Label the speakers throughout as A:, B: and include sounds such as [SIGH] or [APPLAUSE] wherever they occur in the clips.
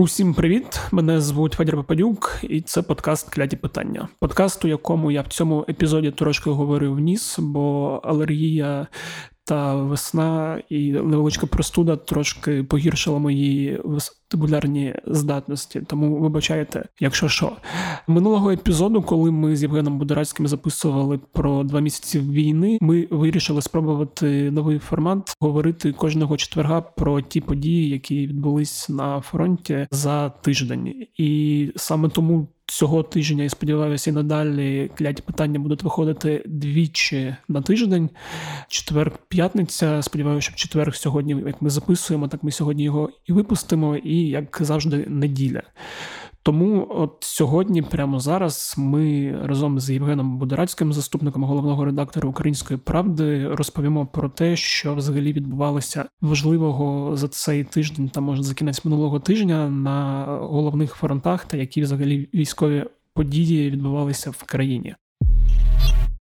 A: Усім привіт! Мене звуть Федір Попадюк, і це подкаст Кляті питання. Подкаст, у якому я в цьому епізоді трошки говорив ніс, бо алергія та весна і невеличка простуда трошки погіршила мої вестибулярні здатності. Тому вибачайте, якщо що. Минулого епізоду, коли ми з Євгеном Будорацьким записували про два місяці війни, ми вирішили спробувати новий формат говорити кожного четверга про ті події, які відбулись на фронті за тиждень, і саме тому цього тижня і сподіваюся, і надалі кляті питання будуть виходити двічі на тиждень. Четвер, п'ятниця. Сподіваюся, що четвер сьогодні, як ми записуємо, так ми сьогодні його і випустимо, і як завжди, неділя. Тому от сьогодні, прямо зараз, ми разом з Євгеном Будорацьким, заступником головного редактора Української правди, розповімо про те, що взагалі відбувалося важливого за цей тиждень, та може за кінець минулого тижня на головних фронтах, та які взагалі військові події відбувалися в країні.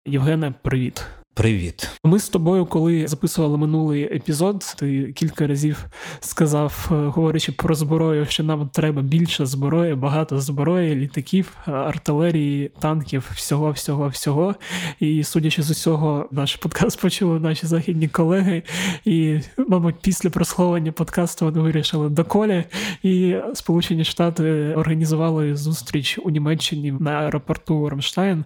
A: Євгене, привіт.
B: Привіт,
A: ми з тобою, коли записували минулий епізод, ти кілька разів сказав, е, говорячи про зброю, що нам треба більше зброї, багато зброї, літаків, е, артилерії, танків, всього, всього, всього. І судячи з усього, наш подкаст [LAUGHS] почули наші західні колеги. І, мабуть, після прослуховування подкасту вони вирішили доколі. І Сполучені Штати організували зустріч у Німеччині на аеропорту Рамштайн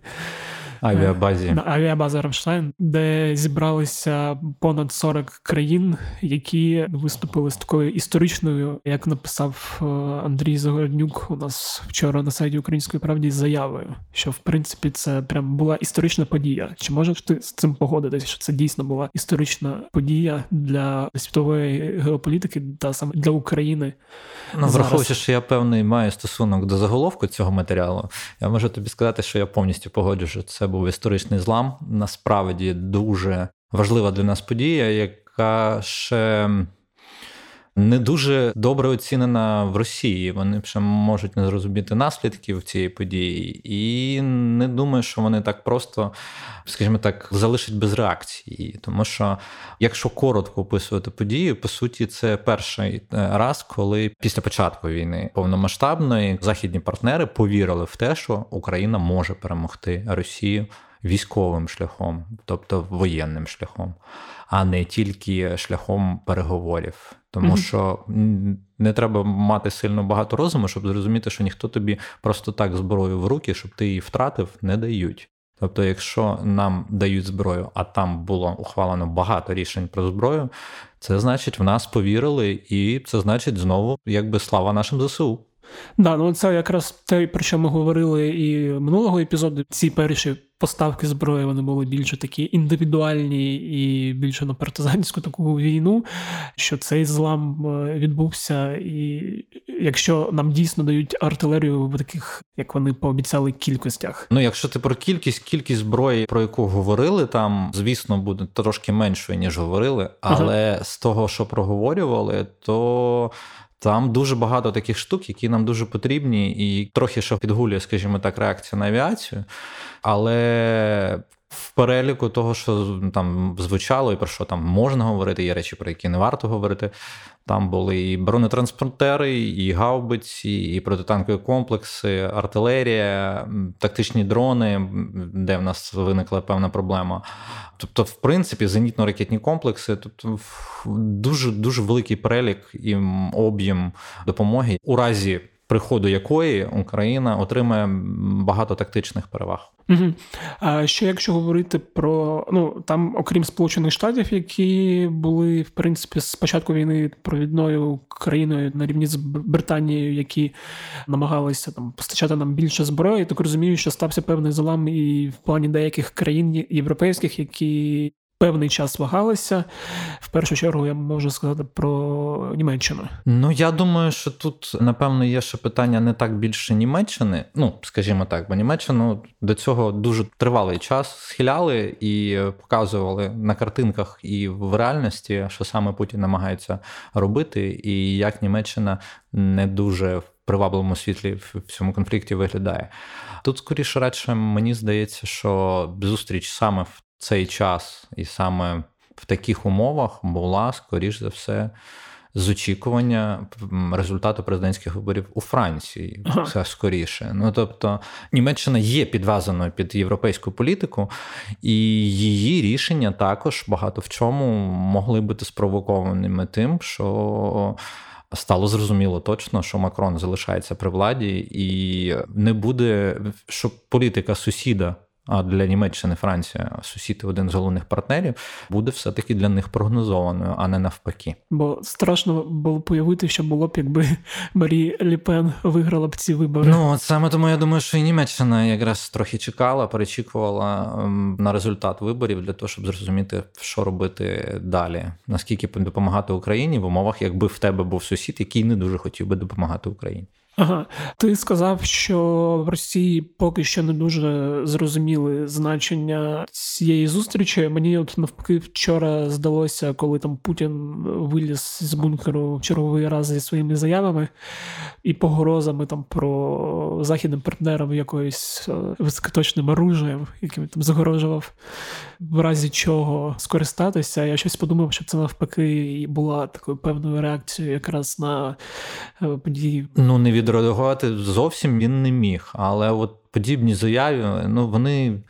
B: авіабазі
A: на авіабаза Рамштайн, де зібралися понад 40 країн, які виступили з такою історичною, як написав е, Андрій Загороднюк у нас вчора на сайті Української правді з заявою, що в принципі це прям була історична подія. Чи можеш ти з цим погодитись? Що це дійсно була історична подія для світової геополітики та саме для України?
B: Ну, враховуючи, що я певний маю стосунок до заголовку цього матеріалу, я можу тобі сказати, що я повністю погоджу, що це був історичний злам. Насправді дуже важлива для нас подія, яка ще не дуже добре оцінена в Росії. Вони ще можуть не зрозуміти наслідків цієї події, і не думаю, що вони так просто, скажімо так, залишать без реакції. Тому що, якщо коротко описувати подію, по суті, це перший е, раз, коли після початку війни повномасштабної західні партнери повірили в те, що Україна може перемогти Росію військовим шляхом, тобто воєнним шляхом, а не тільки шляхом переговорів. Тому mm-hmm. що не треба мати сильно багато розуму, щоб зрозуміти, що ніхто тобі просто так зброю в руки, щоб ти її втратив, не дають. Тобто, якщо нам дають зброю, а там було ухвалено багато рішень про зброю, це значить в нас повірили, і це значить знову, якби слава нашим ЗСУ.
A: Да, ну це якраз те, про що ми говорили і минулого епізоду. Ці перші поставки зброї вони були більше такі індивідуальні і більше на партизанську таку війну. Що цей злам е, відбувся, і якщо нам дійсно дають артилерію в таких, як вони пообіцяли, кількостях.
B: Ну, якщо ти про кількість, кількість зброї, про яку говорили, там звісно буде трошки меншою ніж говорили, але ага. з того, що проговорювали, то. Там дуже багато таких штук, які нам дуже потрібні, і трохи що підгулює, скажімо так, реакція на авіацію. Але в переліку того, що там звучало, і про що там можна говорити, є речі, про які не варто говорити. Там були і бронетранспортери, і гаубиці, і протитанкові комплекси, артилерія, тактичні дрони, де в нас виникла певна проблема. Тобто, в принципі, зенітно-ракетні комплекси, тобто дуже дуже великий перелік і об'єм допомоги у разі приходу якої Україна отримає багато тактичних переваг.
A: Угу. А ще якщо говорити про ну там, окрім Сполучених Штатів, які були в принципі з початку війни провідною країною на рівні з Британією, які намагалися там постачати нам більше зброї, так розумію, що стався певний злам і в плані деяких країн європейських, які певний час вагалися. В першу чергу я можу сказати про Німеччину.
B: Ну я думаю, що тут напевно є ще питання не так більше Німеччини. Ну скажімо так, бо Німеччину до цього дуже тривалий час схиляли і показували на картинках і в реальності, що саме Путін намагається робити, і як Німеччина не дуже в привабливому світлі в цьому конфлікті виглядає. Тут скоріше радше мені здається, що зустріч саме в цей час, і саме в таких умовах була, скоріш за все, з очікування результату президентських виборів у Франції все скоріше. Ну тобто, Німеччина є підв'язаною під європейську політику, і її рішення також багато в чому могли бути спровокованими тим, що. Стало зрозуміло точно, що Макрон залишається при владі, і не буде щоб політика сусіда а для Німеччини Франція сусіди один з головних партнерів, буде все-таки для них прогнозованою, а не навпаки.
A: Бо страшно було появити, що було б, якби Марі Ліпен виграла б ці вибори.
B: Ну от саме тому я думаю, що і Німеччина якраз трохи чекала, перечікувала ем, на результат виборів для того, щоб зрозуміти, що робити далі. Наскільки допомагати Україні в умовах, якби в тебе був сусід, який не дуже хотів би допомагати Україні.
A: Ага, ти сказав, що в Росії поки що не дуже зрозуміли значення цієї зустрічі. Мені от навпаки вчора здалося, коли там Путін виліз з бункеру в черговий раз зі своїми заявами і погрозами там про західним партнерам якоюсь е, високоточним оружієм, яким там загорожував, в разі чого скористатися. Я щось подумав, що це навпаки і була такою певною реакцією якраз на е, події.
B: Ну не від відреагувати зовсім він не міг. Але от подібні заяви, ну вони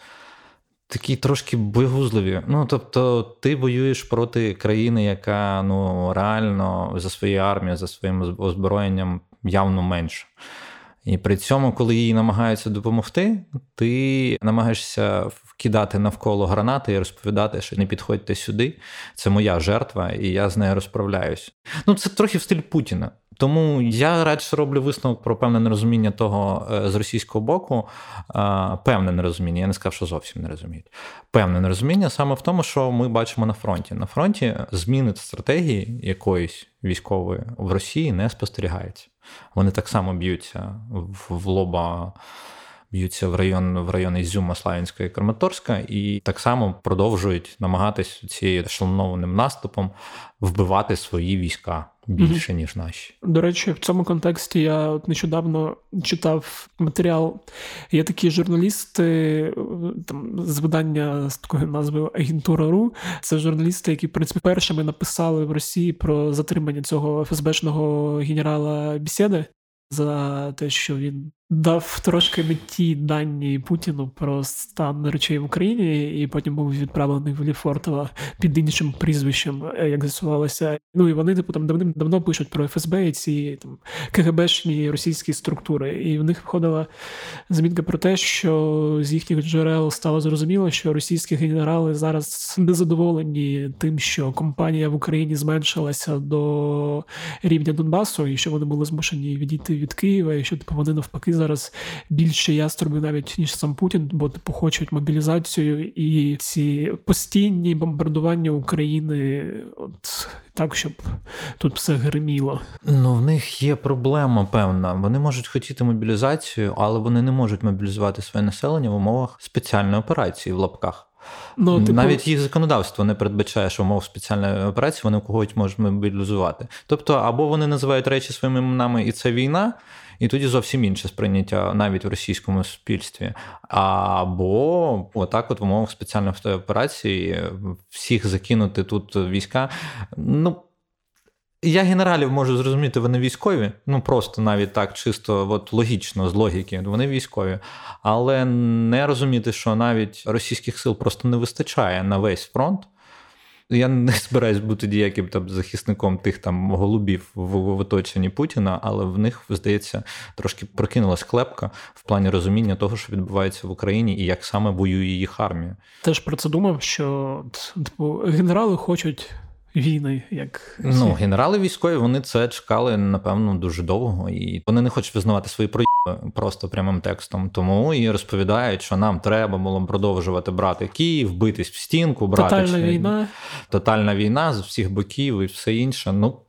B: такі трошки боєгузливі. Ну, тобто, ти воюєш проти країни, яка ну реально за своєю армією, за своїм озброєнням явно менше. І при цьому, коли їй намагаються допомогти, ти намагаєшся вкидати навколо гранати і розповідати, що не підходьте сюди. Це моя жертва, і я з нею розправляюсь. Ну, це трохи в стиль Путіна. Тому я радше роблю висновок про певне нерозуміння того е, з російського боку. Певне нерозуміння, я не сказав, що зовсім не розуміють. Певне нерозуміння саме в тому, що ми бачимо на фронті. На фронті зміни стратегії якоїсь військової в Росії не спостерігається. Вони так само б'ються в лоба. Б'ються в район в район Ізюма, Славянська і Краматорська, і так само продовжують намагатись цією ешелонованим наступом вбивати свої війська більше, ніж наші.
A: До речі, в цьому контексті я нещодавно читав матеріал. Є такі журналісти там з видання з такою назвою Агентура.ру. Це журналісти, які в принципі першими написали в Росії про затримання цього ФСБшного генерала Бісєди за те, що він дав трошки не ті дані Путіну про стан речей в Україні, і потім був відправлений в Ліфортова під іншим прізвищем, е, як з'ясувалося. Ну і вони типу там давним давно пишуть про ФСБ і ці там КГБшні російські структури. І в них входила змінка про те, що з їхніх джерел стало зрозуміло, що російські генерали зараз незадоволені тим, що компанія в Україні зменшилася до рівня Донбасу, і що вони були змушені відійти від Києва, і що типу вони навпаки зараз більше яструби навіть ніж сам Путін, бо типу хочуть мобілізацію і ці постійні бомбардування України, от так, щоб тут все гриміло.
B: Ну в них є проблема певна. Вони можуть хотіти мобілізацію, але вони не можуть мобілізувати своє населення в умовах спеціальної операції в лапках. Ну, типу... Навіть їх законодавство не передбачає, що умов спеціальної операції вони когось можуть мобілізувати. Тобто, або вони називають речі своїми іменами, і це війна, і тоді зовсім інше сприйняття навіть в російському суспільстві. Або отак, от в умовах спеціальної операції, всіх закинути тут війська. Ну. Я генералів можу зрозуміти, вони військові, ну просто навіть так, чисто от логічно, з логіки, вони військові, але не розуміти, що навіть російських сил просто не вистачає на весь фронт. Я не [LAUGHS] збираюсь бути діяким там захисником тих там голубів в, в оточенні Путіна, але в них, здається, трошки прокинулась клепка в плані розуміння того, що відбувається в Україні, і як саме воює їх армія.
A: Теж про це думав, що типу генерали хочуть війни. як
B: Ну, генерали військові вони це чекали, напевно, дуже довго, і вони не хочуть визнавати свої прояви просто прямим текстом. Тому і розповідають, що нам треба було продовжувати брати Київ, битись в стінку, брати
A: тотальна війна.
B: Тотальна війна з всіх боків і все інше. Ну,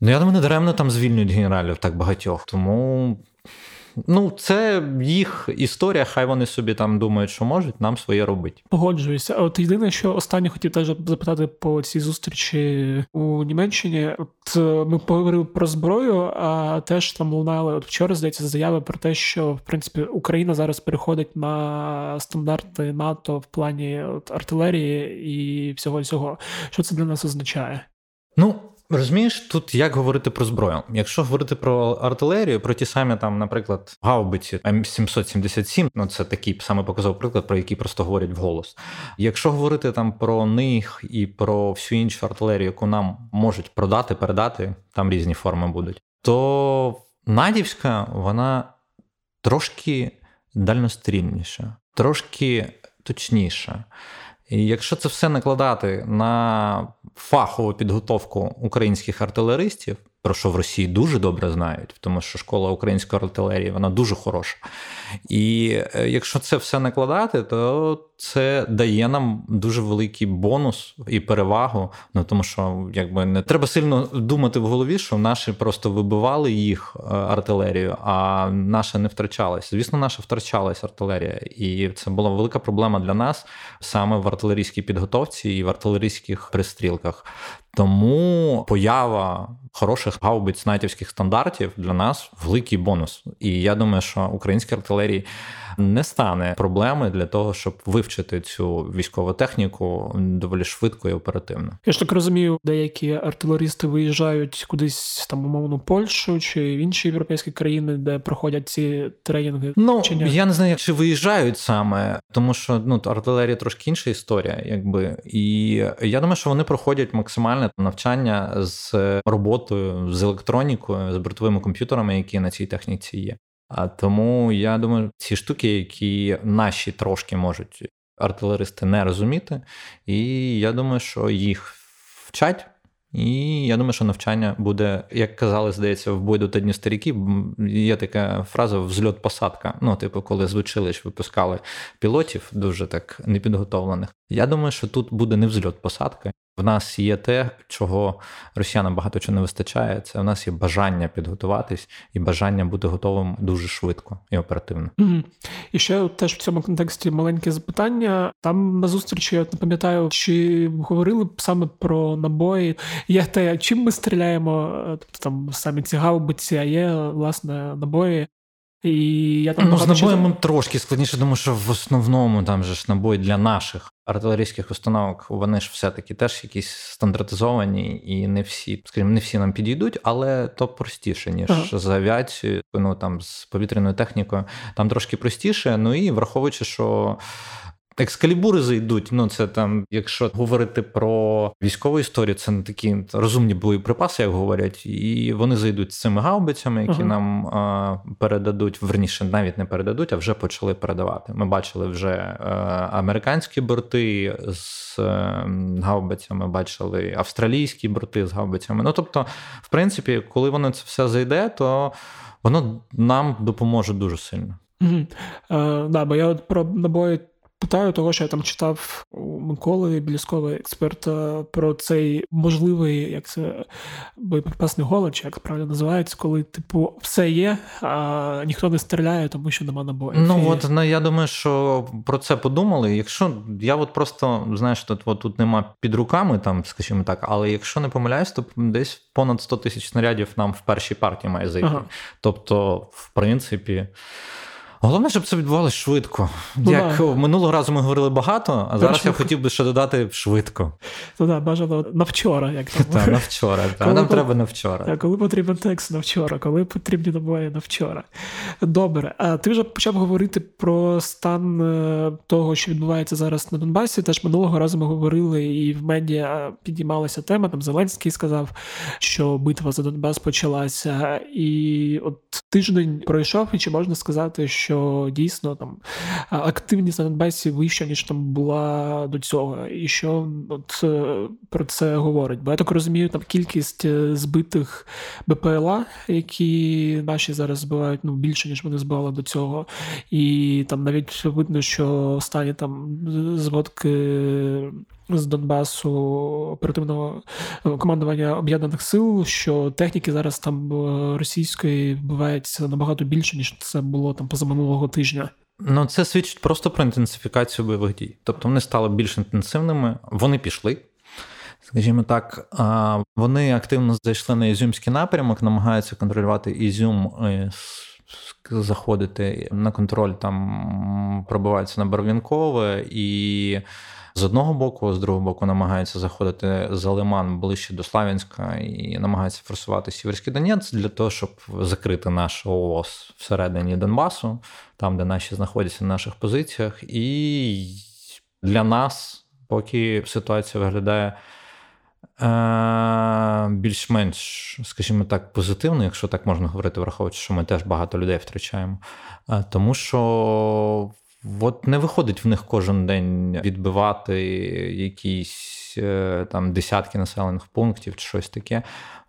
B: ну я думаю, не даремно там звільнюють генералів так багатьох. Тому Ну, це їх історія, хай вони собі там думають, що можуть, нам своє робити.
A: Погоджуюся. От єдине, що останнє хотів теж запитати по цій зустрічі у Німеччині. От е, ми поговорили про зброю, а теж там лунали от вчора, здається, заяви про те, що в принципі Україна зараз переходить на стандарти НАТО в плані от, артилерії і всього всього. Що це для нас означає?
B: Ну. Розумієш, тут як говорити про зброю? Якщо говорити про артилерію, про ті самі там, наприклад, гаубиці М777, ну це такий саме показав приклад, про який просто говорять вголос. Якщо говорити там про них і про всю іншу артилерію, яку нам можуть продати, передати, там різні форми будуть, то Надівська вона трошки дальнострільніша, трошки точніша. І якщо це все накладати на фахову підготовку українських артилеристів, про що в Росії дуже добре знають, тому що школа української артилерії вона дуже хороша. І е, якщо це все накладати, то це дає нам дуже великий бонус і перевагу. Ну тому що якби не треба сильно думати в голові, що наші просто вибивали їх е, артилерію, а наша не втрачалась. Звісно, наша втрачалась артилерія, і це була велика проблема для нас саме в артилерійській підготовці і в артилерійських пристрілках. Тому поява хороших гаубиць натівських стандартів для нас великий бонус. І я думаю, що українські артилерії не стане проблеми для того, щоб вивчити цю військову техніку доволі швидко і оперативно.
A: Я ж так розумію, деякі артилерісти виїжджають кудись там умовно Польщу чи в інші європейські країни, де проходять ці тренінги.
B: Ну чи я не знаю, чи виїжджають саме, тому що ну артилерія трошки інша історія, якби і я думаю, що вони проходять максимальне навчання з роботою з електронікою, з бортовими комп'ютерами, які на цій техніці є. А тому я думаю, ці штуки, які наші трошки можуть артилеристи не розуміти, і я думаю, що їх вчать. І я думаю, що навчання буде, як казали, здається, в бой до дні старіки. Є така фраза взльот-посадка. Ну, типу, коли з училищ випускали пілотів, дуже так непідготовлених. Я думаю, що тут буде не взльот-посадка, в нас є те, чого росіянам багато чого не вистачає. Це в нас є бажання підготуватись і бажання бути готовим дуже швидко і оперативно.
A: Угу. І ще теж в цьому контексті маленьке запитання. Там на зустрічі я не пам'ятаю, чи говорили саме про набої. Є те, чим ми стріляємо, тобто там самі ці гаубиці, а є власне набої. І я там
B: Ну, з набоєм трошки складніше, тому що в основному там же ж набої для наших артилерійських установок, вони ж все-таки теж якісь стандартизовані, і не всі, скажімо, не всі нам підійдуть, але то простіше, ніж ага. з авіацією, ну там з повітряною технікою. Там трошки простіше. Ну і враховуючи, що Екскалібури зайдуть. Ну це там, якщо говорити про військову історію, це не такі розумні боєприпаси, як говорять, і вони зайдуть з цими гаубицями, які uh-huh. нам а, передадуть. Верніше навіть не передадуть, а вже почали передавати. Ми бачили вже а, е, американські борти з а, е, гаубицями, бачили австралійські борти з гаубицями. Ну тобто, в принципі, коли воно це все зайде, то воно нам допоможе дуже сильно.
A: Угу. Е, да, бо я от про набої Питаю того, що я там читав у Миколи Біліскового експерта про цей можливий, як це боєприпасний голод, чи як правильно називається, коли, типу, все є, а ніхто не стріляє, тому що нема набоїв.
B: Ну І... от ну, я думаю, що про це подумали. Якщо я от просто знаєш, тут от, тут нема під руками, там, скажімо так, але якщо не помиляюсь, то десь понад 100 тисяч снарядів нам в першій партії має зайти. Ага. Тобто, в принципі. Головне, щоб це відбувалося швидко. Ну, Як да. минулого разу ми говорили багато, а зараз я хотів би ще додати швидко.
A: Ну да, бажано на вчора, як
B: Так, на вчора. Та, нам треба на вчора.
A: Так, коли потрібен текст на вчора, коли потрібні набої на вчора. Добре, а ти вже почав говорити про стан е, того, що відбувається зараз на Донбасі. Теж минулого разу ми говорили, і в медіа підіймалася тема. Там Зеленський сказав, що битва за Донбас почалася. І от тиждень пройшов, і чи можна сказати, що що дійсно там активність на Донбасі вища, ніж там була до цього, і що от е, про це говорить. Бо я так розумію, там кількість е, збитих БПЛА, які наші зараз збивають ну, більше, ніж вони збивали до цього. І там навіть видно, що останні там зводки. З Донбасу оперативного командування об'єднаних сил, що техніки зараз там е, російської вбивається набагато більше, ніж це було там позаминулого тижня.
B: Ну це свідчить просто про інтенсифікацію бойових дій. Тобто вони стали більш інтенсивними, вони пішли. Скажімо так, вони активно зайшли на Ізюмський напрямок, намагаються контролювати Ізюм, е, заходити на контроль, там пробиваються на Барвінкове і з одного боку, з другого боку, намагаються заходити за Лиман ближче до Славянська і намагаються форсувати Сіверський Донець для того, щоб закрити наш ООС всередині Донбасу, там, де наші знаходяться на наших позиціях. І для нас, поки ситуація виглядає. Е, більш-менш, скажімо так, позитивно, якщо так можна говорити, враховуючи, що ми теж багато людей втрачаємо. Е, тому що от не виходить в них кожен день відбивати якісь е, там десятки населених пунктів чи щось таке.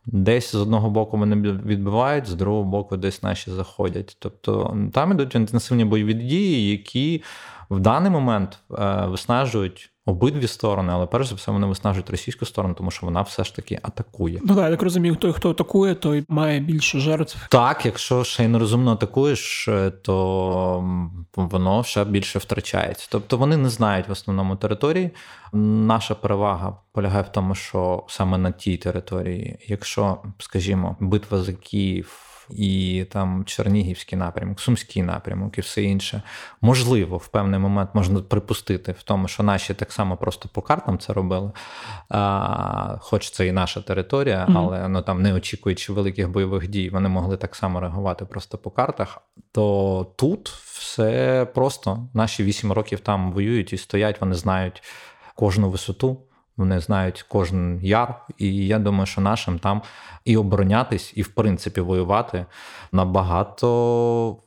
B: Десь з одного боку вони відбивають, з другого боку, десь наші заходять. Тобто там ідуть інтенсивні бойові дії, які в даний момент виснажують обидві сторони, але перш за все вони виснажують російську сторону, тому що вона все ж таки атакує.
A: Ну так, я так розумію, той, хто атакує, той має більше жертв.
B: Так, якщо ще й нерозумно атакуєш, е, то воно ще більше втрачається. Тобто вони не знають в основному території. Наша перевага полягає в тому, що саме на тій території, якщо, скажімо, битва за Київ і там Чернігівський напрямок, Сумський напрямок і все інше. Можливо, в певний момент можна припустити в тому, що наші так само просто по картам це робили, а, хоч це і наша територія, але ну, там не очікуючи великих бойових дій, вони могли так само реагувати просто по картах. То тут все просто наші вісім років там воюють і стоять, вони знають кожну висоту. Вони знають кожен яр, і я думаю, що нашим там і оборонятись, і в принципі воювати набагато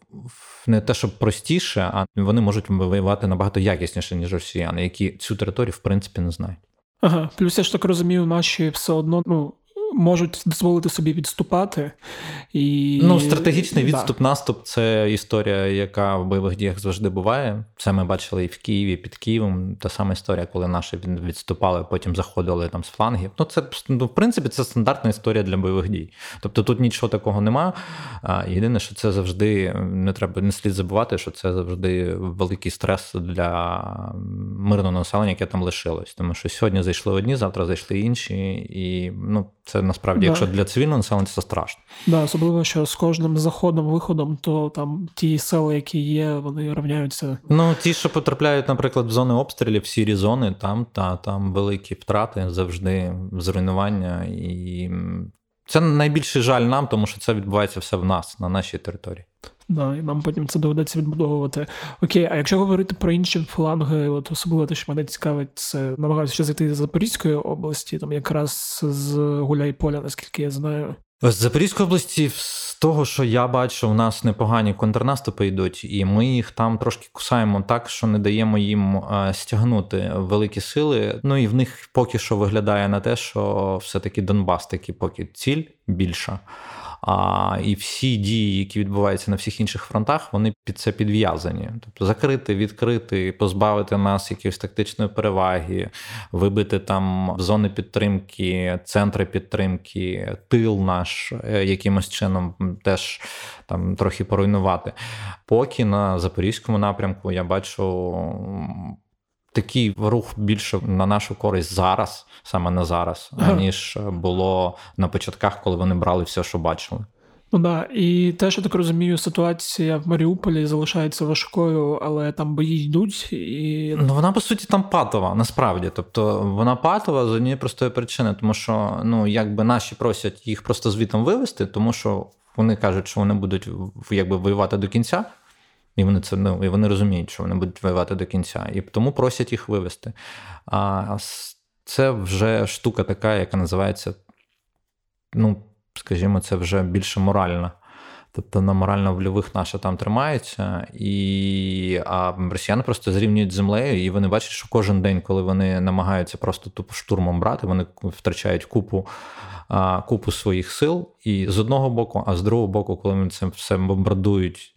B: не те, щоб простіше, а вони можуть воювати набагато якісніше, ніж росіяни, які цю територію в принципі не знають.
A: Ага, плюс я ж так розумію, наші все одно ну можуть дозволити собі відступати. І...
B: Ну, стратегічний відступ, наступ це історія, яка в бойових діях завжди буває. Це ми бачили і в Києві, під Києвом. Та сама історія, коли наші відступали, потім заходили там з флангів. Ну, це ну, в принципі це стандартна історія для бойових дій. Тобто тут нічого такого нема. Єдине, що це завжди не треба не слід забувати, що це завжди великий стрес для мирного населення, яке там лишилось. Тому що сьогодні зайшли одні, завтра зайшли інші, і ну це насправді, да. якщо для цивільного населення, це страшно.
A: Да, особливо, що з кожним заходом, виходом, то там ті села, які є, вони рівняються.
B: Ну, ті, що потрапляють, наприклад, в зони обстрілів, в сірі зони, там та там великі втрати, завжди зруйнування. І це найбільший жаль нам, тому що це відбувається все в нас, на нашій території.
A: Да, і нам потім це доведеться відбудовувати. Окей, а якщо говорити про інші фланги, от особливо те, що мене цікавить, це намагаюся ще зайти з Запорізької області, там якраз з Гуляйполя, наскільки я знаю.
B: З Запорізької області, з того, що я бачу, у нас непогані контрнаступи йдуть, і ми їх там трошки кусаємо так, що не даємо їм е, стягнути великі сили. Ну і в них поки що виглядає на те, що все-таки Донбас таки поки ціль більша. А, І всі дії, які відбуваються на всіх інших фронтах, вони під це підв'язані. Тобто закрити, відкрити, позбавити нас якоїсь тактичної переваги, вибити там зони підтримки, центри підтримки, тил наш е, якимось чином теж там трохи поруйнувати. Поки на запорізькому напрямку я бачу такий рух більше на нашу користь зараз, саме на зараз, [LAUGHS] ага. ніж було на початках, коли вони брали все, що бачили.
A: Ну да, і те, що так розумію, ситуація в Маріуполі залишається важкою, але там бої йдуть і.
B: Ну вона по суті там патова, насправді. Тобто вона патова з однієї простої причини, тому що ну якби наші просять їх просто звітом вивести, тому що вони кажуть, що вони будуть якби воювати до кінця. І вони це ну, і вони розуміють, що вони будуть воювати до кінця, і тому просять їх вивести. А це вже штука така, яка називається, ну, скажімо, це вже більше моральна. Тобто на морально-вольових наша там тримаються, і а росіяни просто зрівнюють з землею, і вони бачать, що кожен день, коли вони намагаються просто тупо штурмом брати, вони втрачають купу купу своїх сил. І з одного боку, а з другого боку, коли вони це все бомбардують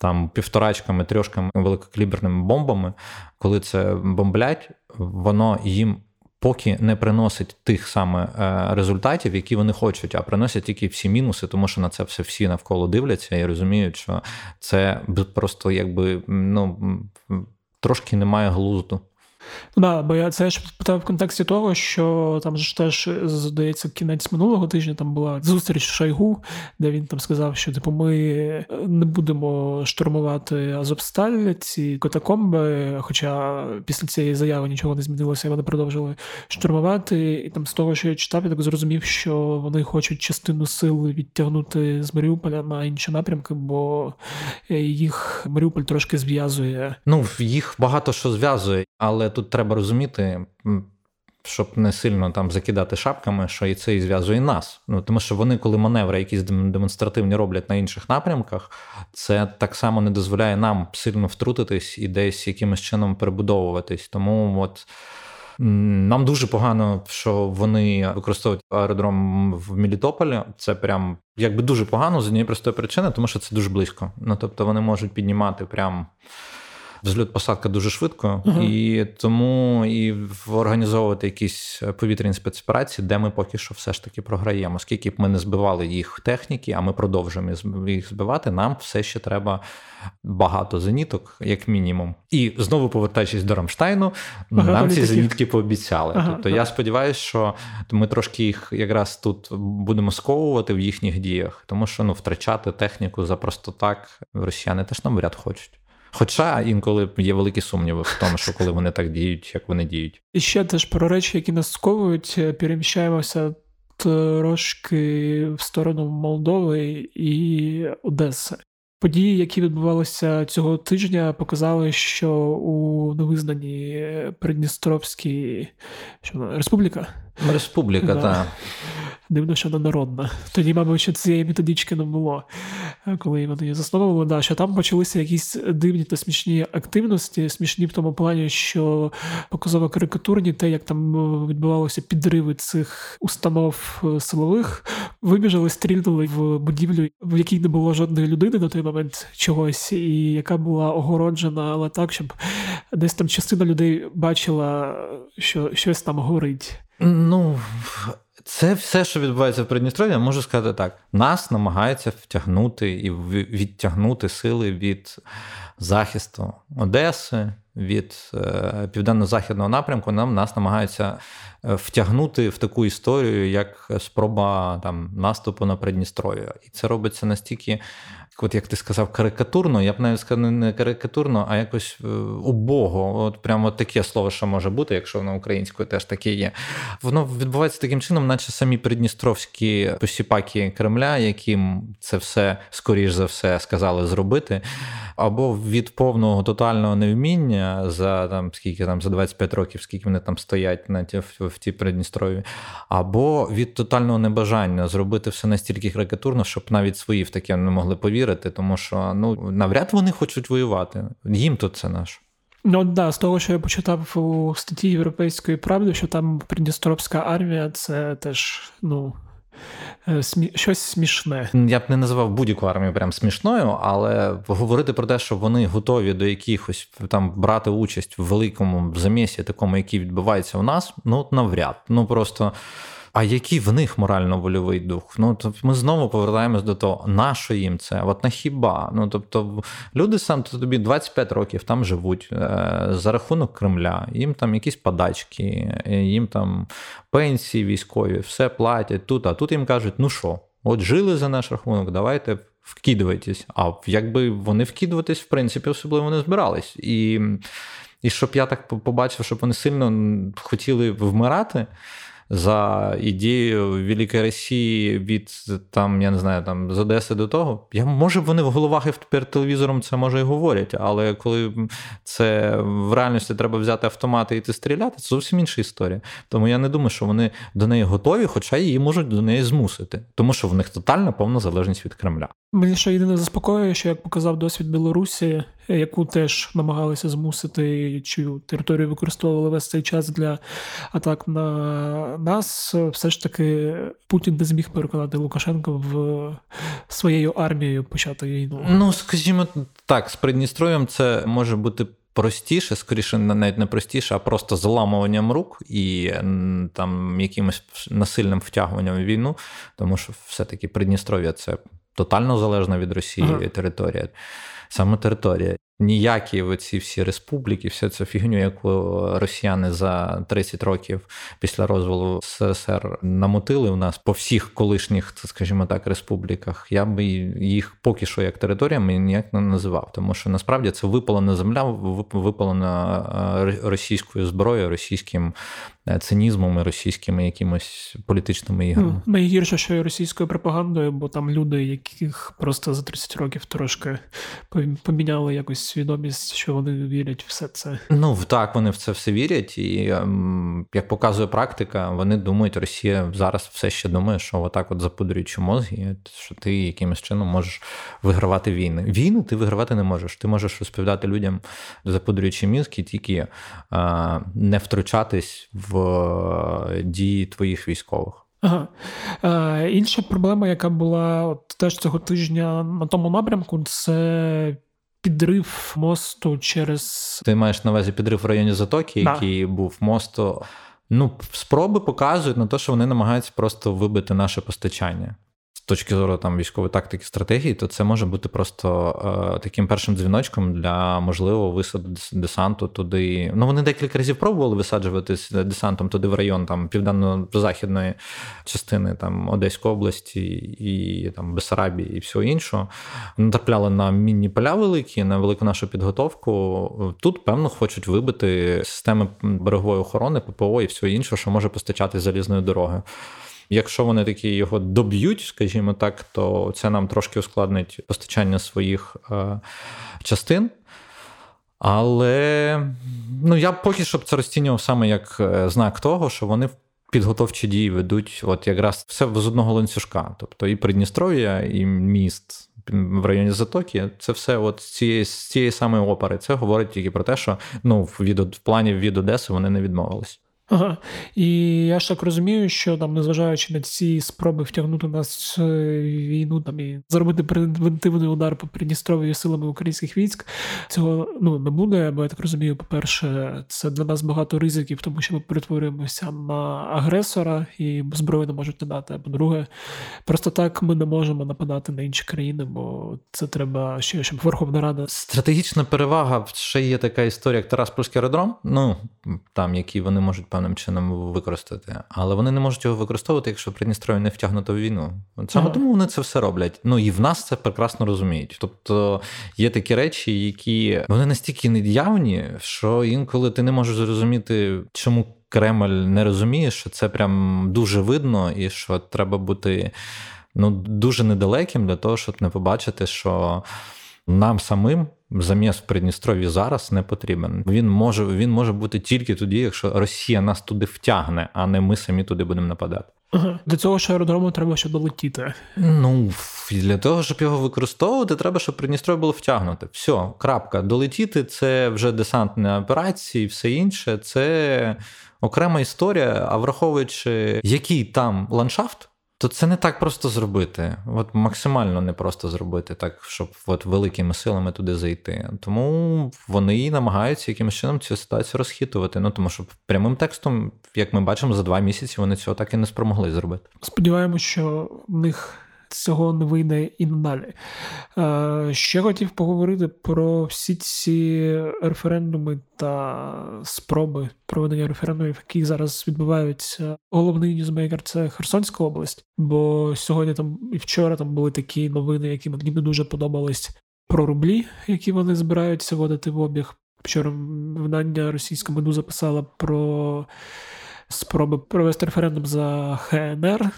B: там півторачками, трьошками великокаліберними бомбами, коли це бомблять, воно їм. Поки не приносить тих саме е, результатів, які вони хочуть, а приносять тільки всі мінуси, тому що на це все всі навколо дивляться і розуміють, що це просто якби ну трошки немає глузду
A: да, бо я це ж питав в контексті того, що там ж теж здається кінець минулого тижня. Там була зустріч Шойгу, де він там сказав, що типу ми не будемо штурмувати Азовсталь, ці катакомби. Хоча після цієї заяви нічого не змінилося, вони продовжили штурмувати. І там з того, що я читав, я так зрозумів, що вони хочуть частину сил відтягнути з Маріуполя на інші напрямки, бо їх Маріуполь трошки зв'язує.
B: Ну їх багато що зв'язує, але тут треба розуміти. Щоб не сильно там закидати шапками, що і це і зв'язує нас. Ну тому що вони, коли маневри якісь демонстративні роблять на інших напрямках, це так само не дозволяє нам сильно втрутитись і десь якимось чином перебудовуватись. Тому от нам дуже погано, що вони використовують аеродром в Мелітополі. Це прям якби дуже погано з однієї простої причини, тому що це дуже близько. Ну тобто вони можуть піднімати прям взльот посадка дуже швидко, uh-huh. і тому і організовувати якісь повітряні спецоперації, де ми поки що все ж таки програємо. Оскільки б ми не збивали їх техніки, а ми продовжуємо їх збивати, нам все ще треба багато зеніток, як мінімум. І знову повертаючись до Рамштайну, uh-huh. нам ці зенітки пообіцяли. Uh-huh. Тобто я сподіваюся, що ми трошки їх якраз тут будемо сковувати в їхніх діях, тому що ну втрачати техніку за просто так росіяни теж нам вряд хочуть. Хоча інколи є великі сумніви в тому, що коли вони так діють, як вони діють.
A: І ще теж про речі, які нас сковують, переміщаємося трошки в сторону Молдови і Одеси. Події, які відбувалися цього тижня, показали, що у невизнаній Придністровській що, республіка.
B: Республіка, да. так.
A: Дивно, що не народна. Тоді, мабуть, що цієї методички не було, коли вони засновували. Да, що там почалися якісь дивні та смішні активності, смішні в тому плані, що показово карикатурні, те, як там відбувалося підриви цих установ е, силових, вибіжали, стрільнули в будівлю, в якій не було жодної людини на той момент чогось, і яка була огороджена, але так, щоб десь там частина людей бачила, що щось там горить.
B: Ну, це все, що відбувається в Придністров'ї, я можу сказати так: нас намагаються втягнути і відтягнути сили від захисту Одеси, від е, південно-західного напрямку. Нам нас намагаються е, втягнути в таку історію, як спроба там наступу на Придністров'я. І це робиться настільки от як ти сказав, карикатурно, я б навіть сказав, не карикатурно, а якось е, убого. От прямо таке слово, що може бути, якщо воно українською теж таке є. Воно відбувається таким чином, наче самі придністровські посіпаки Кремля, яким це все скоріш за все сказали зробити, або від повного тотального невміння за там скільки там за 25 років, скільки вони там стоять на ті в, в тій Придністрові, або від тотального небажання зробити все настільки карикатурно, щоб навіть свої в таке не могли повірити тому що ну навряд вони хочуть воювати. Їм то це наш.
A: Ну да, з того, що я почитав у статті Європейської правди, що там Придністровська армія це теж ну. Е. Щось смішне.
B: Я б не називав будь-яку армію прям смішною, але говорити про те, що вони готові до якихось там брати участь в великому замісі, такому, який відбувається у нас, ну навряд. Ну просто а який в них морально-вольовий дух? Ну тобто ми знову повертаємось до того, на що їм це? От на хіба? Ну тобто, люди сам тобі 25 років там живуть е, за рахунок Кремля, їм там якісь подачки, їм там пенсії військові, все платять тут. А тут їм кажуть, ну що, от жили за наш рахунок, давайте. Вкидувайтесь, а якби вони вкидуватись, в принципі, особливо не збирались. І і щоб я так побачив, щоб вони сильно хотіли вмирати, за ідею Великої Росії від там, я не знаю, там з Одеси до того. Я може вони в головах і перед телевізором це може і говорять, але коли це в реальності треба взяти автомати і йти стріляти, це зовсім інша історія. Тому я не думаю, що вони до неї готові, хоча її можуть до неї змусити, тому що в них тотальна повна залежність від Кремля.
A: Мені ще єдине заспокоює, що як показав досвід Білорусі, яку теж намагалися змусити, чию територію використовували весь цей час для атак на нас, все ж таки Путін не зміг переконати Лукашенка в своєю армією почати війну.
B: Ну скажімо так, з Придністров'ям це може бути. Простіше, скоріше, навіть не простіше, а просто заламуванням рук і там якимось насильним втягуванням в війну, тому що все-таки Придністров'я це тотально залежна від Росії ага. територія, саме територія. ніякі оці всі республіки, вся ця фігню, яку росіяни за 30 років після розвалу СССР намотили у нас по всіх колишніх, скажімо так, республіках, я би їх поки що як територіями ніяк не називав, тому що насправді це випалена земля, випалена е, російською зброєю, російським Е, цинізмом і російськими якимось політичними іграми.
A: Ну, найгірше, що і російською пропагандою, бо там люди, яких просто за 30 років трошки поміняли якусь свідомість, що вони вірять в все це.
B: Ну так, вони в це все вірять, і ем, як показує практика, вони думають, Росія зараз все ще думає, що отак, от запудрюючи мозги, що ти якимось чином можеш вигравати війни. Війни ти вигравати не можеш. Ти можеш розповідати людям, запудрюючи мізки, тільки е, не втручатись в в дії твоїх військових.
A: Ага. Е, Інша проблема, яка була от теж цього тижня на тому напрямку, це підрив мосту через.
B: Ти маєш на увазі підрив в районі Затоки, да. який був мосту. Ну, спроби показують на те, що вони намагаються просто вибити наше постачання точки зору там військової тактики стратегії, то це може бути просто е, таким першим дзвіночком для можливого висаду десанту туди. Ну вони декілька разів пробували висаджуватись десантом туди в район там південно-західної частини там Одеської області і там Бесарабії і всього іншого. Натрапляли на мінні поля великі, на велику нашу підготовку. Тут, певно, хочуть вибити системи берегової охорони, ППО і всього іншого, що може постачати залізною дорогою. Якщо вони такі його доб'ють, скажімо так, то це нам трошки ускладнить постачання своїх е, частин. Але ну, я поки що б це розцінював саме як е, знак того, що вони підготовчі дії ведуть от якраз все з одного ланцюжка. Тобто і Придністров'я, і міст в районі Затоки, це все от з цієї з цієї самої опери. Це говорить тільки про те, що ну, від, в плані від Одеси вони не відмовились.
A: Ага. І я ж так розумію, що там, незважаючи на ці спроби втягнути нас в війну там і зробити превентивний удар по Придністров'ю силами українських військ, цього ну не буде. Бо я так розумію, по-перше, це для нас багато ризиків, тому що ми перетворюємося на агресора і зброю не можуть надати. По-друге, просто так ми не можемо нападати на інші країни, бо це треба ще щоб Верховна Рада.
B: Стратегічна перевага ще є така історія, як Тараспольський аеродром. Ну там які вони можуть певним чином використати, але вони не можуть його використовувати, якщо Придністров'я не втягнуто в війну. Саме тому вони це все роблять. Ну і в нас це прекрасно розуміють. Тобто є такі речі, які вони настільки недявні, що інколи ти не можеш зрозуміти, чому Кремль не розуміє, що це прям дуже видно, і що треба бути ну дуже недалеким для того, щоб не побачити, що нам самим заміс в Придністров'ї зараз не потрібен. Він може він може бути тільки тоді, якщо Росія нас туди втягне, а не ми самі туди будемо нападати.
A: Ага. До цього ж аеродрому треба ще долетіти.
B: Ну для того, щоб його використовувати, треба, щоб Придністров'я було втягнуте. Все, крапка. Долетіти це вже десантні операції, все інше це окрема історія. А враховуючи, який там ландшафт то це не так просто зробити. От максимально не просто зробити так, щоб от великими силами туди зайти. Тому вони намагаються якимось чином цю ситуацію розхитувати. Ну тому що прямим текстом, як ми бачимо, за два місяці вони цього так і не спромогли зробити.
A: Сподіваємось, що в них цього не вийде і надалі. Е, ще хотів поговорити про всі ці референдуми та спроби проведення референдумів, які зараз відбуваються. Головний ньюзмейкер це Херсонська область, бо сьогодні там і вчора там були такі новини, які мені не дуже подобались про рублі, які вони збираються вводити в обіг. Вчора видання російська медуза писала про спроби провести референдум за ХНР.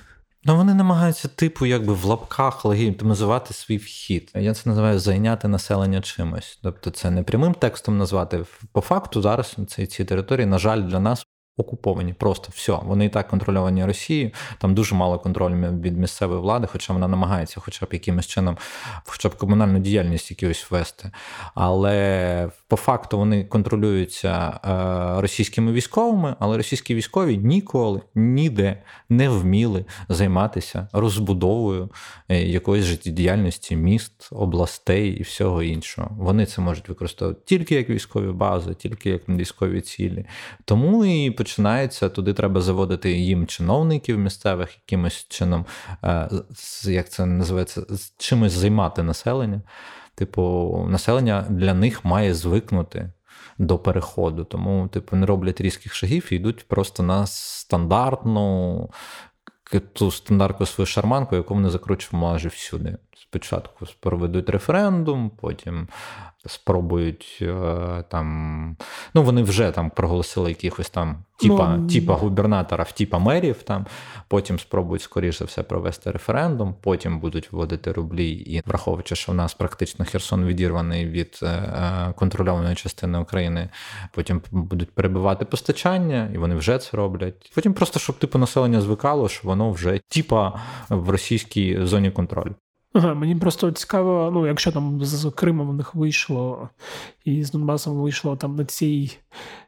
B: Ну, вони намагаються, типу, якби в лапках легітимізувати свій вхід. Я це називаю зайняти населення чимось. Тобто, це не прямим текстом назвати. По факту, зараз ці, ці території, на жаль, для нас окуповані. Просто все. Вони і так контрольовані Росією. Там дуже мало контролю від місцевої влади, хоча вона намагається, хоча б якимось чином, хоча б комунальну діяльність якусь вести. Але по факту вони контролюються е, російськими військовими, але російські військові ніколи ніде не вміли займатися розбудовою е, якоїсь життєдіяльності міст, областей і всього іншого. Вони це можуть використовувати тільки як військові бази, тільки як військові цілі. Тому і починається туди, треба заводити їм чиновників місцевих, якимось чином, е, як це називається, чимось займати населення. Типу, населення для них має звикнути до переходу. Тому, типу, не роблять різких шагів і йдуть просто на стандартну ту стандартну свою шарманку, яку вони закручують майже всюди. Спочатку проведуть референдум, потім спробують е, там. Ну, вони вже там проголосили якихось там типа ну, типа губернаторів, типа мерів. Там потім спробують скоріше за все провести референдум, потім будуть вводити рублі, і враховуючи, що в нас практично Херсон відірваний від е, е, контрольованої частини України. Потім будуть перебивати постачання, і вони вже це роблять. Потім просто щоб типу населення звикало, що воно вже типа в російській зоні контролю.
A: Ага, Мені просто цікаво, ну, якщо там з Кримом в них вийшло, і з Донбасом вийшло там на цій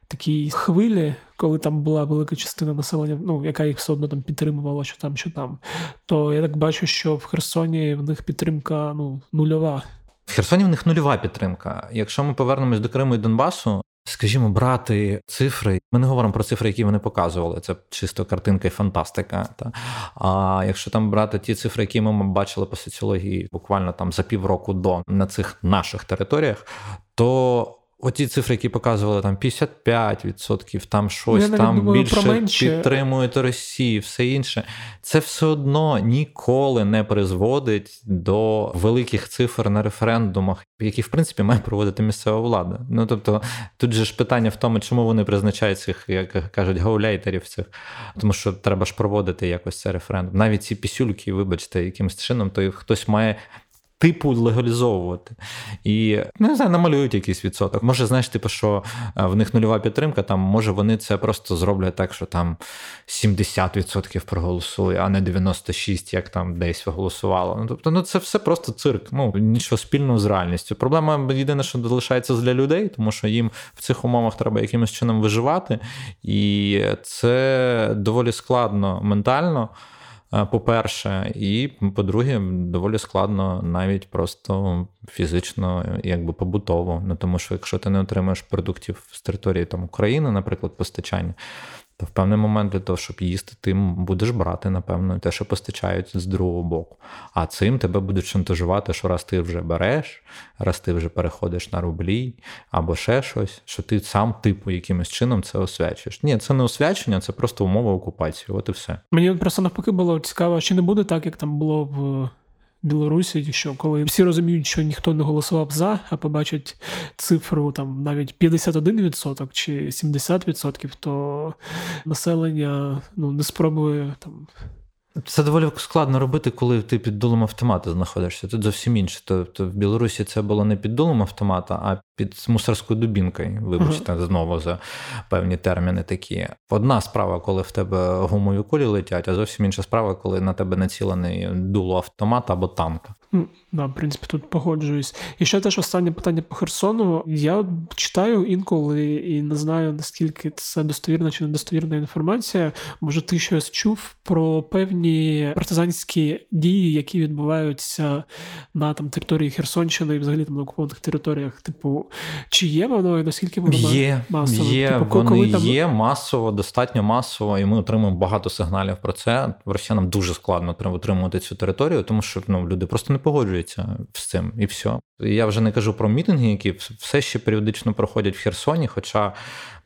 A: такій хвилі, коли там була велика частина населення, ну, яка їх все одно там підтримувала, що там, що там, то я так бачу, що в Херсоні в них підтримка ну, нульова.
B: В Херсоні в них нульова підтримка. Якщо ми повернемось до Криму і Донбасу, скажімо, брати цифри. Ми не говоримо про цифри, які вони показували. Це чисто картинка і фантастика. Та. А якщо там брати ті цифри, які ми бачили по соціології, буквально там за півроку до на цих наших територіях, то Оті цифри, які показували там 55%, там щось Я там думаю, більше підтримують Росію, все інше, це все одно ніколи не призводить до великих цифр на референдумах, які в принципі має проводити місцева влада. Ну тобто, тут же ж питання в тому, чому вони призначають цих, як кажуть, гаулейтерів цих, тому що треба ж проводити якось цей референдум. Навіть ці пісюльки, вибачте, якимось чином, то хтось має типу легалізовувати. І ну, не знаю, намалюють якийсь відсоток. Може, знаєш, типу, що е, в них нульова підтримка, там може вони це просто зроблять так, що там 70% проголосує, а не 96%, як там десь голосувало. Ну, Тобто, ну це все просто цирк. Ну нічого спільного з реальністю. Проблема єдине, що залишається для людей, тому що їм в цих умовах треба якимось чином виживати, і це доволі складно ментально. Е, по-перше, і по-друге, доволі складно навіть просто фізично, якби побутово. Ну тому що якщо ти не отримаєш продуктів з території там України, наприклад, постачання, то в певний момент для того, щоб їсти, ти будеш брати, напевно, те, що постачають з другого боку. А цим тебе будуть шантажувати, що раз ти вже береш, раз ти вже переходиш на рублі або ще щось, що ти сам типу якимось чином це освячуєш. Ні, це не освячення, це просто умова окупації. От і все.
A: Мені просто навпаки було цікаво, чи не буде так, як там було в. Білорусі, що коли всі розуміють, що ніхто не голосував за, а побачать цифру там навіть 51% чи 70%, то населення ну не спробує там
B: це доволі складно робити, коли ти під дулом автомата знаходишся. Тут зовсім інше. Тобто в Білорусі це було не під дулом автомата, а під мусорською дубінкою. Вибачте, uh-huh. знову за певні терміни такі. Одна справа, коли в тебе гумові кулі летять, а зовсім інша справа, коли на тебе націлений дуло автомата або танка.
A: Да, в принципі, тут погоджуюсь. І ще теж останнє питання по Херсону. Я читаю інколи і не знаю, наскільки це достовірна чи недостовірна інформація. Може, ти щось чув про певні партизанські дії, які відбуваються на там території Херсонщини і взагалі там на окупованих територіях. Типу, чи є воно і наскільки воно
B: є, масово? Є, типу, вони там... є масово, достатньо масово, і ми отримуємо багато сигналів про це. Росіянам дуже складно отримувати цю територію, тому що ну, люди просто не погоджується з цим, і все. Я вже не кажу про мітинги, які все ще періодично проходять в Херсоні. Хоча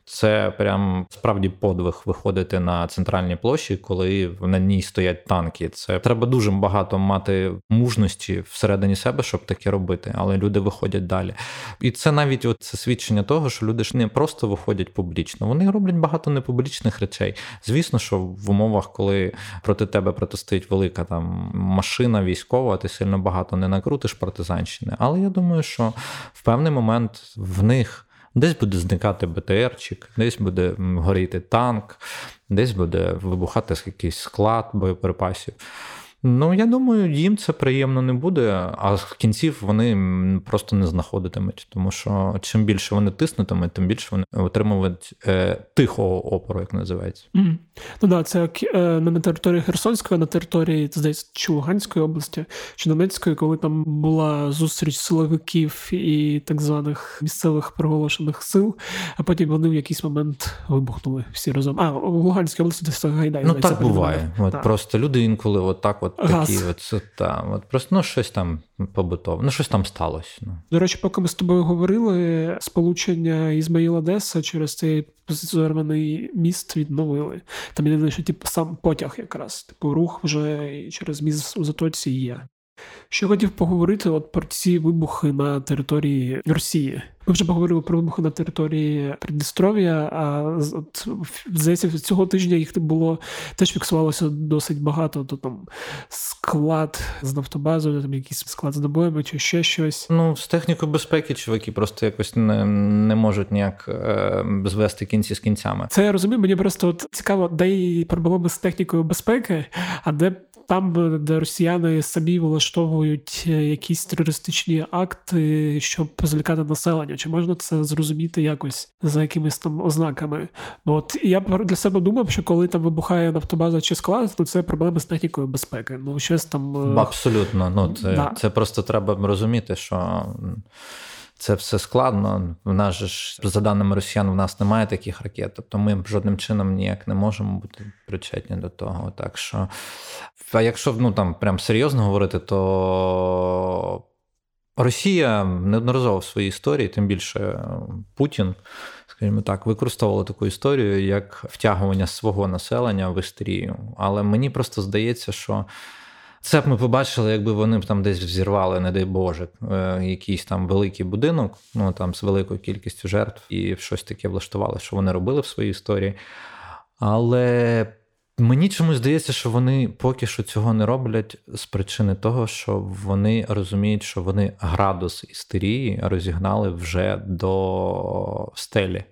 B: це прям справді подвиг виходити на центральній площі, коли на ній стоять танки. Це треба дуже багато мати мужності всередині себе, щоб таке робити, але люди виходять далі. І це навіть от це свідчення того, що люди ж не просто виходять публічно, вони роблять багато непублічних речей. Звісно, що в умовах, коли проти тебе протистоїть велика там машина військова, ти сильно багато не накрутиш партизанщини. Але я думаю, що в певний момент в них. Десь буде зникати БТРчик, десь буде горіти танк, десь буде вибухати якийсь склад боєприпасів. Ну, я думаю, їм це приємно не буде, а в кінців вони просто не знаходитимуть, тому що чим більше вони тиснутимуть, тим більше вони отримують е, тихого опору, як називається.
A: Mm. Ну да, це е, не на території Херсонської, а на території здається, чи Луганської області, чи Донецької, коли там була зустріч силовиків і так званих місцевих приголошених сил, а потім вони в якийсь момент вибухнули всі разом. А в Луганській області десь Гайдай.
B: Ну так буває. От Просто люди інколи от так от такі, от, та, от просто ну, щось там побутове, ну щось там сталося. Ну.
A: До речі, поки ми з тобою говорили, сполучення Ізмаїл Одеса через цей позиціонований міст відновили. Там єдине, що типу, сам потяг якраз, типу рух вже через міст у затоці є. Що хотів поговорити от про ці вибухи на території Росії. Ми вже поговорили про вибухи на території Придністров'я, а от, здається, цього тижня їх було теж фіксувалося досить багато. То там склад з нафтобазою, там якийсь склад з набоями чи ще щось.
B: Ну, з технікою безпеки чуваки просто якось не не можуть ніяк е, звести кінці з кінцями.
A: Це я розумію. Мені просто от цікаво, де і проблеми з технікою безпеки, а де там, де росіяни самі влаштовують е, якісь терористичні акти, щоб залякати населення. Чи можна це зрозуміти якось за якимись там ознаками? Бо от я для себе думав, що коли там вибухає нафтобаза чи склад, то це проблеми з технікою безпеки. Ну щось там
B: е, абсолютно. Ну це, да. це просто треба розуміти, що. Це все складно. В нас же ж, за даними росіян, в нас немає таких ракет. Тобто ми жодним чином ніяк не можемо бути причетні до того. Так що, а якщо ну там прям серйозно говорити, то Росія неодноразово в своїй історії, тим більше Путін, скажімо так, використовувала таку історію як втягування свого населення в істерію. Але мені просто здається, що. Це б ми побачили, якби вони б там десь взірвали, не дай Боже, е, якийсь там великий будинок, ну там з великою кількістю жертв, і щось таке влаштували, що вони робили в своїй історії. Але мені чомусь здається, що вони поки що цього не роблять з причини того, що вони розуміють, що вони градус істерії розігнали вже до стелі.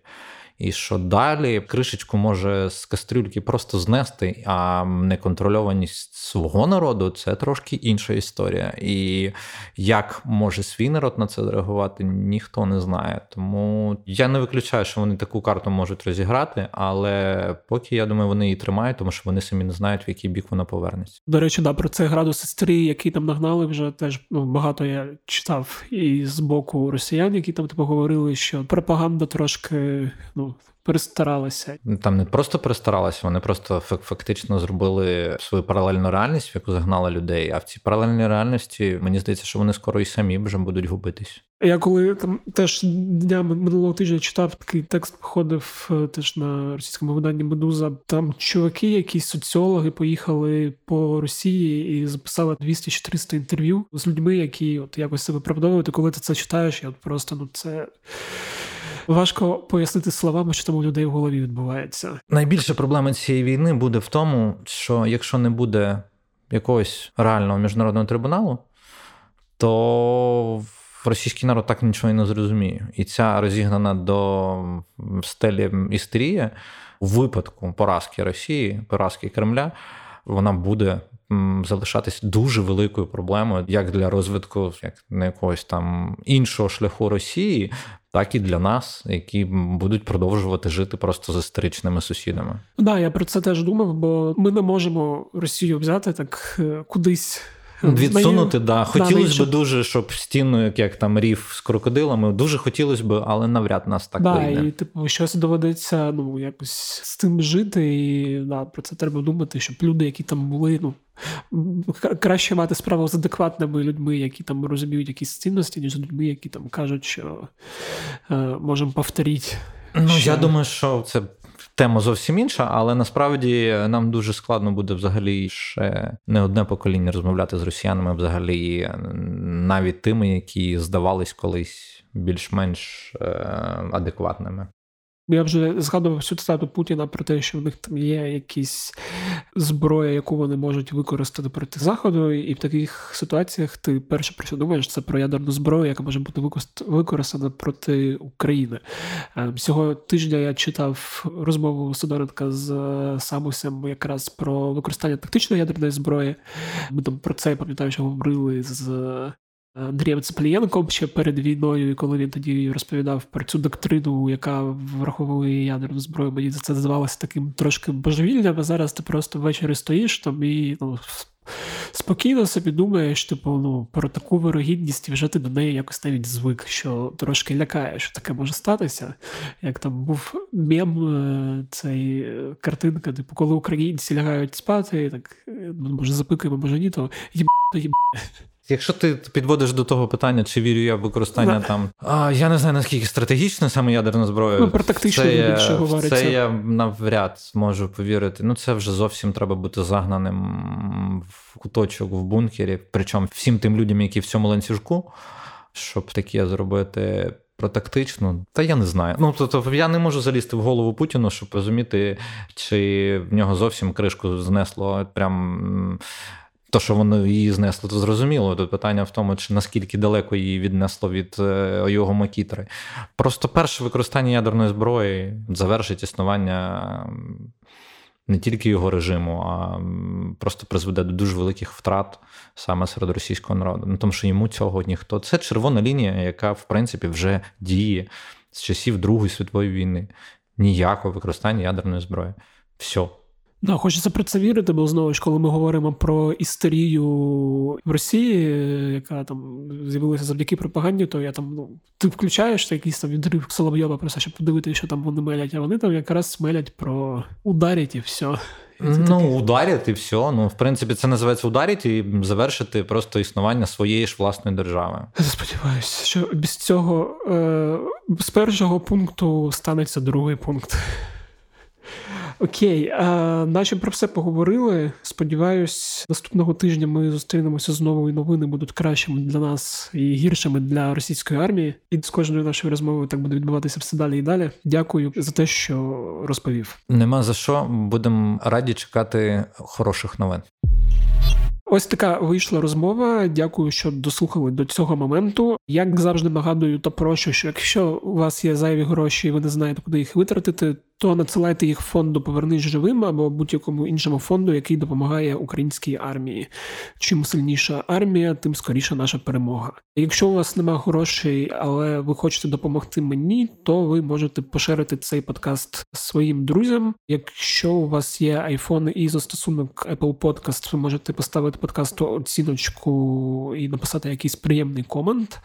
B: І що далі кришечку може з кастрюльки просто знести, а неконтрольованість свого народу це трошки інша історія. І як може свій народ на це реагувати, ніхто не знає. Тому я не виключаю, що вони таку карту можуть розіграти, але поки я думаю, вони її тримають, тому що вони самі не знають, в який бік вона повернеться.
A: До речі, да, про це градус історії, який там нагнали, вже теж ну, багато я читав і з боку росіян, які там типу говорили, що пропаганда трошки ну перестаралися.
B: Там не просто перестаралися, вони просто фактично зробили свою паралельну реальність, в яку загнали людей. А в цій паралельній реальності мені здається, що вони скоро і самі вже будуть губитись.
A: Я коли там теж днями минулого тижня читав такий текст, походив е, теж на російському виданні Медуза. Там чуваки, якісь соціологи, поїхали по Росії і записали 200 чи 300 інтерв'ю з людьми, які от якось себе виправдовують. Коли ти це читаєш, я от просто ну це. Важко пояснити словами, що там у людей в голові відбувається.
B: Найбільша проблема цієї війни буде в тому, що якщо не буде якогось реального міжнародного трибуналу, то російський народ так нічого і не зрозуміє. І ця розігнана до стелі істерія у випадку поразки Росії, поразки Кремля, вона буде залишатись дуже великою проблемою як для розвитку як не якогось там іншого шляху Росії, так і для нас, які будуть продовжувати жити просто з історичними сусідами.
A: Да, я про це теж думав, бо ми не можемо Росію взяти так е, кудись.
B: Відсунути, да. Хотілося б дуже, щоб стіну, як, як там рів з крокодилами, дуже хотілося б, але навряд нас так
A: да,
B: вийде.
A: І типу, щось доведеться ну, якось з тим жити, і да, про це треба думати, щоб люди, які там були, ну краще мати справу з адекватними людьми, які там розуміють якісь цінності, ніж з людьми, які там кажуть, що е, можемо повторити.
B: Ну, що... я думаю, що це. Тема зовсім інша, але насправді нам дуже складно буде взагалі ще не одне покоління розмовляти з росіянами, взагалі, навіть тими, які здавались колись більш-менш е, адекватними.
A: Я вже згадував всю цитату Путіна про те, що в них там є якісь зброя, яку вони можуть використати проти заходу, і в таких ситуаціях ти перше про що думаєш, це про ядерну зброю, яка може бути використана проти України. Ем, цього тижня я читав розмову Сидоренка з Самусем якраз про використання тактичної ядерної зброї. Ми там про це пам'ятаю, що говорили з Андрієм Цеплієнком ще перед війною, і коли він тоді розповідав про цю доктрину, яка враховує ядерну зброю, мені це здавалося таким трошки божевільним, а зараз ти просто ввечері стоїш там і ну, спокійно собі думаєш, типу, ну, про таку вирогідність, і вже ти до неї якось навіть звик, що трошки лякає, що таке може статися. Як там був мем, е, цей е, картинка, типу, коли українці лягають спати, так е, може запикаємо, може ні, то їб, то.
B: Якщо ти підводиш до того питання, чи вірю я в використання да. там, а, я не знаю наскільки стратегічна саме ядерна зброя.
A: Ну, про тактичну більше говориться.
B: Це я навряд можу повірити. Ну, це вже зовсім треба бути загнаним в куточок в бункері, причому всім тим людям, які в цьому ланцюжку, щоб таке зробити. Про тактичну, та я не знаю. Ну тобто я не можу залізти в голову Путіну, щоб розуміти, чи в нього зовсім кришку знесло прям то, що воно її знесло, то зрозуміло. Тут питання в тому, чи наскільки далеко її віднесло від е, його макітри. Просто перше використання ядерної зброї завершить існування не тільки його режиму, а просто призведе до дуже великих втрат саме серед російського народу. Ну тому що йому цього ніхто. Це червона лінія, яка в принципі вже діє з часів Другої світової війни. Ніякого використання ядерної зброї. Все.
A: Да, хочеться про це вірити, бо знову ж, коли ми говоримо про істерію в Росії, яка там з'явилася завдяки пропаганді, то я там ну ти включаєш якийсь там відрив Соловйова просто щоб подивитися, що там вони мелять, а вони там якраз мелять про ударять і все.
B: Ну, ударять і все. Ну, в принципі, це називається ударять і завершити просто існування своєї ж власної держави.
A: Сподіваюся, що без цього е, з першого пункту станеться другий пункт. Окей, а, наче про все поговорили. Сподіваюсь, наступного тижня ми зустрінемося знову, і новини будуть кращими для нас і гіршими для російської армії. І з кожною нашою розмовою так буде відбуватися все далі і далі. Дякую за те, що розповів.
B: Нема за що будемо раді чекати хороших новин.
A: Ось така вийшла розмова. Дякую, що дослухали до цього моменту. Як завжди нагадую та прошу, що якщо у вас є зайві гроші, і ви не знаєте, куди їх витратити, то надсилайте їх фонду Повернись живим або будь-якому іншому фонду, який допомагає українській армії. Чим сильніша армія, тим скоріша наша перемога. Якщо у вас немає грошей, але ви хочете допомогти мені, то ви можете поширити цей подкаст своїм друзям. Якщо у вас є iPhone і застосунок Apple Podcast, ви можете поставити подкасту оціночку і написати якийсь приємний комент.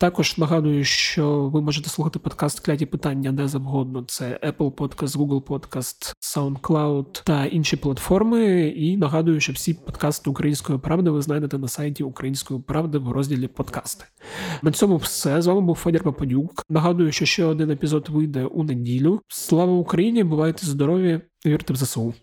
A: Також нагадую, що ви можете слухати подкаст Кляті питання де завгодно. Це Apple Podcast, Podcast, Google Podcast, SoundCloud та інші платформи. І нагадую, що всі подкасти Української правди ви знайдете на сайті Української правди в розділі подкасти. На цьому все з вами був Федір Пападюк. Нагадую, що ще один епізод вийде у неділю. Слава Україні! Бувайте здорові! Вірте в ЗСУ!